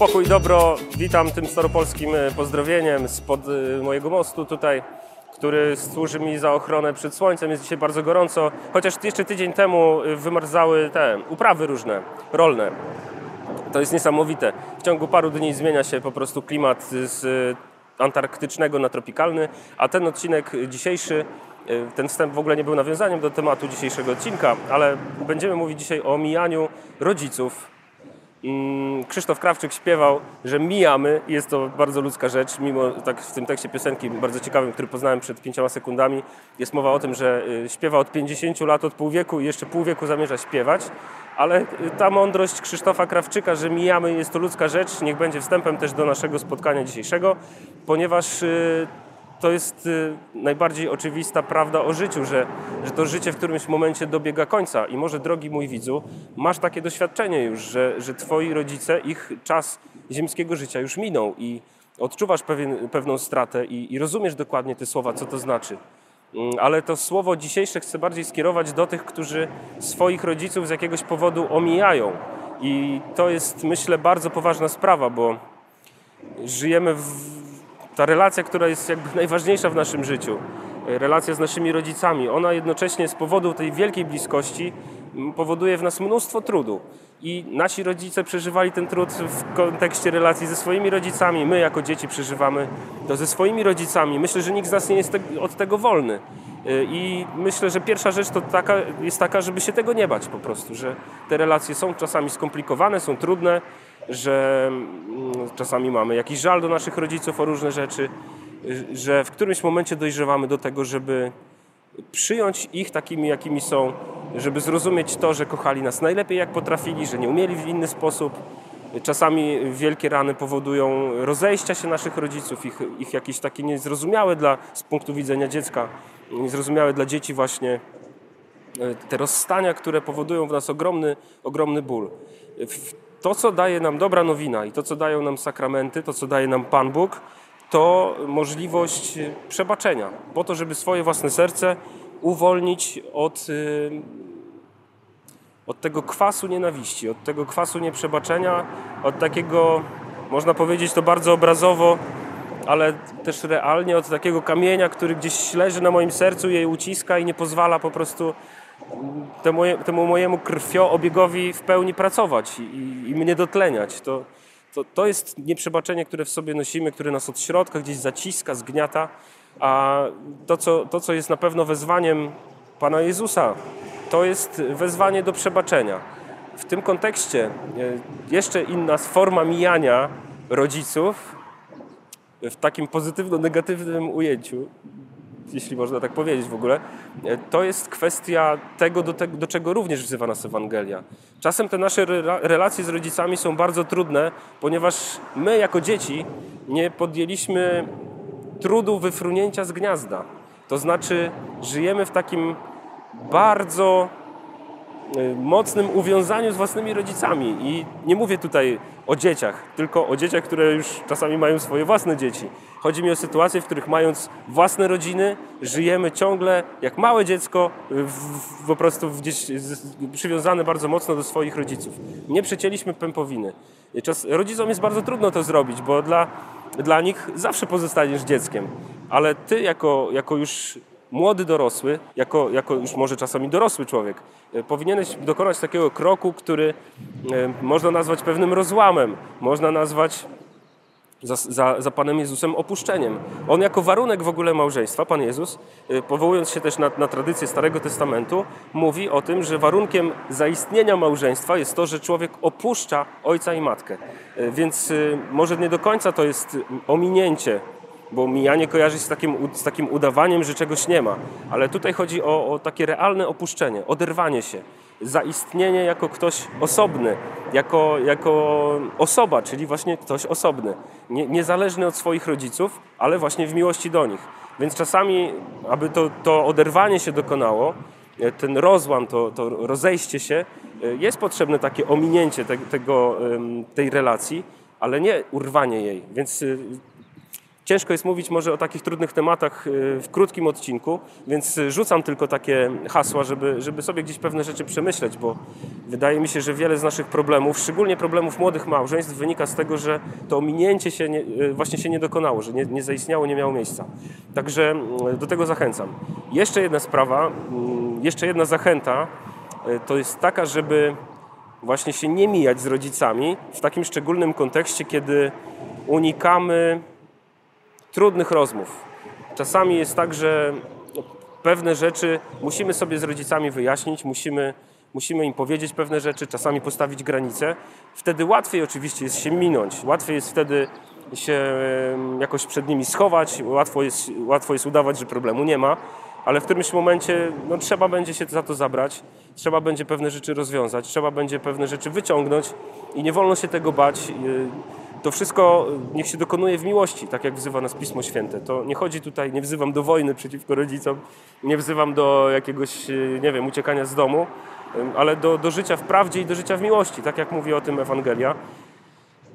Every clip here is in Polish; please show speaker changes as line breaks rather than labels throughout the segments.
Pokój, dobro, witam tym staropolskim e, pozdrowieniem spod e, mojego mostu tutaj, który służy mi za ochronę przed słońcem. Jest dzisiaj bardzo gorąco, chociaż jeszcze tydzień temu e, wymarzały te uprawy różne, rolne. To jest niesamowite. W ciągu paru dni zmienia się po prostu klimat z antarktycznego na tropikalny, a ten odcinek dzisiejszy, ten wstęp w ogóle nie był nawiązaniem do tematu dzisiejszego odcinka, ale będziemy mówić dzisiaj o mijaniu rodziców Mm, Krzysztof Krawczyk śpiewał, że mijamy. Jest to bardzo ludzka rzecz, mimo tak w tym tekście piosenki bardzo ciekawym, który poznałem przed pięcioma sekundami, jest mowa o tym, że y, śpiewa od 50 lat, od pół wieku i jeszcze pół wieku zamierza śpiewać. Ale y, ta mądrość Krzysztofa Krawczyka, że mijamy, jest to ludzka rzecz, niech będzie wstępem też do naszego spotkania dzisiejszego, ponieważ y, to jest y, najbardziej oczywista prawda o życiu, że, że to życie w którymś momencie dobiega końca. I może, drogi mój widzu, masz takie doświadczenie już, że, że twoi rodzice, ich czas ziemskiego życia już minął i odczuwasz pewien, pewną stratę i, i rozumiesz dokładnie te słowa, co to znaczy. Mm, ale to słowo dzisiejsze chcę bardziej skierować do tych, którzy swoich rodziców z jakiegoś powodu omijają. I to jest, myślę, bardzo poważna sprawa, bo żyjemy w ta relacja, która jest jakby najważniejsza w naszym życiu, e, relacja z naszymi rodzicami, ona jednocześnie z powodu tej wielkiej bliskości powoduje w nas mnóstwo trudu. I nasi rodzice przeżywali ten trud w kontekście relacji ze swoimi rodzicami. My, jako dzieci, przeżywamy to ze swoimi rodzicami. Myślę, że nikt z nas nie jest od tego wolny. E, I myślę, że pierwsza rzecz to taka, jest taka, żeby się tego nie bać po prostu, że te relacje są czasami skomplikowane, są trudne, że mm, czasami mamy jakiś żal do naszych rodziców o różne rzeczy, że w którymś momencie dojrzewamy do tego, żeby przyjąć ich takimi, jakimi są, żeby zrozumieć to, że kochali nas najlepiej jak potrafili, że nie umieli w inny sposób. Czasami wielkie rany powodują rozejścia się naszych rodziców, ich, ich jakieś takie niezrozumiałe dla, z punktu widzenia dziecka, niezrozumiałe dla dzieci właśnie e, te rozstania, które powodują w nas ogromny, ogromny ból. W to, co daje nam dobra nowina i to, co dają nam sakramenty, to, co daje nam Pan Bóg, to możliwość przebaczenia, po to, żeby swoje własne serce uwolnić od, y, od tego kwasu nienawiści, od tego kwasu nieprzebaczenia, od takiego, można powiedzieć to bardzo obrazowo, ale też realnie, od takiego kamienia, który gdzieś leży na moim sercu, jej uciska i nie pozwala po prostu temu, temu mojemu krwiooobiegowi w pełni pracować i, i, mnie dotleniać. To, to, to jest nieprzebaczenie, które w sobie nosimy, które nas od środka gdzieś zaciska, zgniata, a to co, to, co jest na pewno wezwaniem Pana Jezusa, to jest wezwanie do przebaczenia. W tym kontekście e, jeszcze inna forma mijania rodziców w takim pozytywno-negatywnym ujęciu jeśli można tak powiedzieć w ogóle, e, to jest kwestia tego do, do czego również wzywa nas Ewangelia. Czasem te nasze relacje z rodzicami są bardzo trudne, ponieważ my jako dzieci nie podjęliśmy trudu wyfrunięcia z gniazda. To znaczy, żyjemy w takim bardzo mocnym uwiązaniu z własnymi rodzicami. I nie mówię tutaj o dzieciach, tylko o dzieciach, które już czasami mają swoje własne dzieci. Chodzi mi o sytuacje, w których mając własne rodziny, żyjemy ciągle jak małe dziecko, w, po prostu gdzieś przywiązane bardzo mocno do swoich rodziców. Nie przecięliśmy pępowiny. Czas, rodzicom jest bardzo trudno to zrobić, bo dla, dla nich zawsze pozostaniesz dzieckiem. Ale ty, jako, jako już młody dorosły, jako, jako już może czasami dorosły człowiek, e, powinieneś dokonać takiego kroku, który e, można nazwać pewnym rozłamem, można nazwać za, za, za, Panem Jezusem opuszczeniem. On jako warunek w ogóle małżeństwa, Pan Jezus, e, powołując się też na, na tradycję Starego Testamentu, mówi o tym, że warunkiem zaistnienia małżeństwa jest to, że człowiek opuszcza ojca i matkę. Więc może nie do końca to jest ominięcie bo mijanie kojarzy się z takim, z takim udawaniem, że czegoś nie ma. Ale tutaj chodzi o, o takie realne opuszczenie, oderwanie się, zaistnienie jako ktoś osobny, jako, jako osoba, czyli właśnie ktoś osobny, nie, niezależny od swoich rodziców, ale właśnie w miłości do nich. Więc czasami, aby to, to oderwanie się dokonało, ten rozłam, to, to rozejście się, jest potrzebne takie ominięcie te, tego, tej relacji, ale nie urwanie jej. Więc y, ciężko jest mówić może o takich trudnych tematach y, w krótkim odcinku, więc rzucam tylko takie hasła, żeby, żeby sobie gdzieś pewne rzeczy przemyśleć, bo wydaje mi się, że wiele z naszych problemów, szczególnie problemów młodych małżeństw, wynika z tego, że to ominięcie się nie, y, właśnie się nie dokonało, że nie, nie zaistniało, nie miało miejsca. Także y, do tego zachęcam. Jeszcze jedna sprawa, jeszcze jedna zachęta, to jest taka, żeby właśnie się nie mijać z rodzicami w takim szczególnym kontekście, kiedy unikamy trudnych rozmów. Czasami jest tak, że pewne rzeczy musimy sobie z rodzicami wyjaśnić, musimy, musimy im powiedzieć pewne rzeczy, czasami postawić granice. Wtedy łatwiej oczywiście jest się minąć, łatwiej jest wtedy się jakoś przed nimi schować, łatwo jest, łatwo jest udawać, że problemu nie ma, ale w którymś momencie no, trzeba będzie się za to zabrać, trzeba będzie pewne rzeczy rozwiązać, trzeba będzie pewne rzeczy wyciągnąć i nie wolno się tego bać. To wszystko niech się dokonuje w miłości, tak jak wzywa nas Pismo Święte. To nie chodzi tutaj, nie wzywam do wojny przeciwko rodzicom, nie wzywam do jakiegoś, nie wiem, uciekania z domu, ale do, do życia w prawdzie i do życia w miłości, tak jak mówi o tym Ewangelia.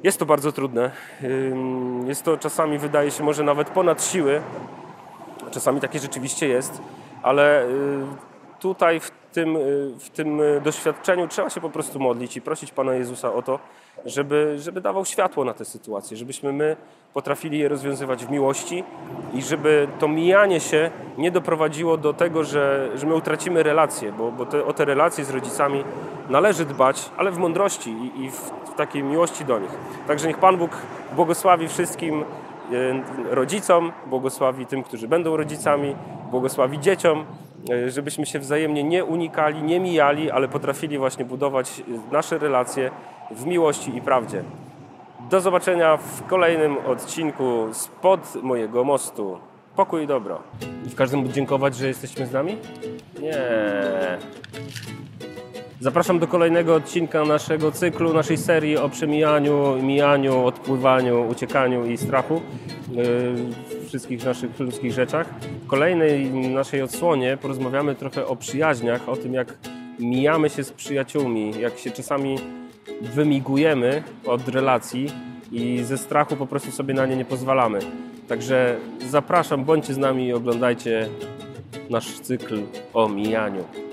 Jest to bardzo trudne. Jest to czasami, wydaje się, może nawet ponad siły. Czasami takie rzeczywiście jest, ale y, tutaj w tym, y, w tym doświadczeniu trzeba się po prostu modlić i prosić Pana Jezusa o to, żeby, żeby dawał światło na te sytuacje, żebyśmy my potrafili je rozwiązywać w miłości i żeby to mijanie się nie doprowadziło do tego, że, że my utracimy relacje, bo, bo te, o te relacje z rodzicami należy dbać, ale w mądrości i, i w, w takiej miłości do nich. Także niech Pan Bóg błogosławi wszystkim e, rodzicom, błogosławi tym, którzy będą rodzicami, błogosławi dzieciom, żebyśmy się wzajemnie nie unikali, nie mijali, ale potrafili właśnie budować nasze relacje w miłości i prawdzie. Do zobaczenia w kolejnym odcinku spod mojego mostu. Pokój i dobro. I w każdym dziękować, że jesteśmy z nami? Nie. Zapraszam do kolejnego odcinka naszego cyklu, naszej serii o przemijaniu, mijaniu, odpływaniu, uciekaniu i strachu. Yy, wszystkich naszych ludzkich rzeczach. W kolejnej naszej odsłonie porozmawiamy trochę o przyjaźniach, o tym jak mijamy się z przyjaciółmi, jak się czasami wymigujemy od relacji i ze strachu po prostu sobie na nie nie pozwalamy. Także zapraszam, bądźcie z nami i oglądajcie nasz cykl o mijaniu.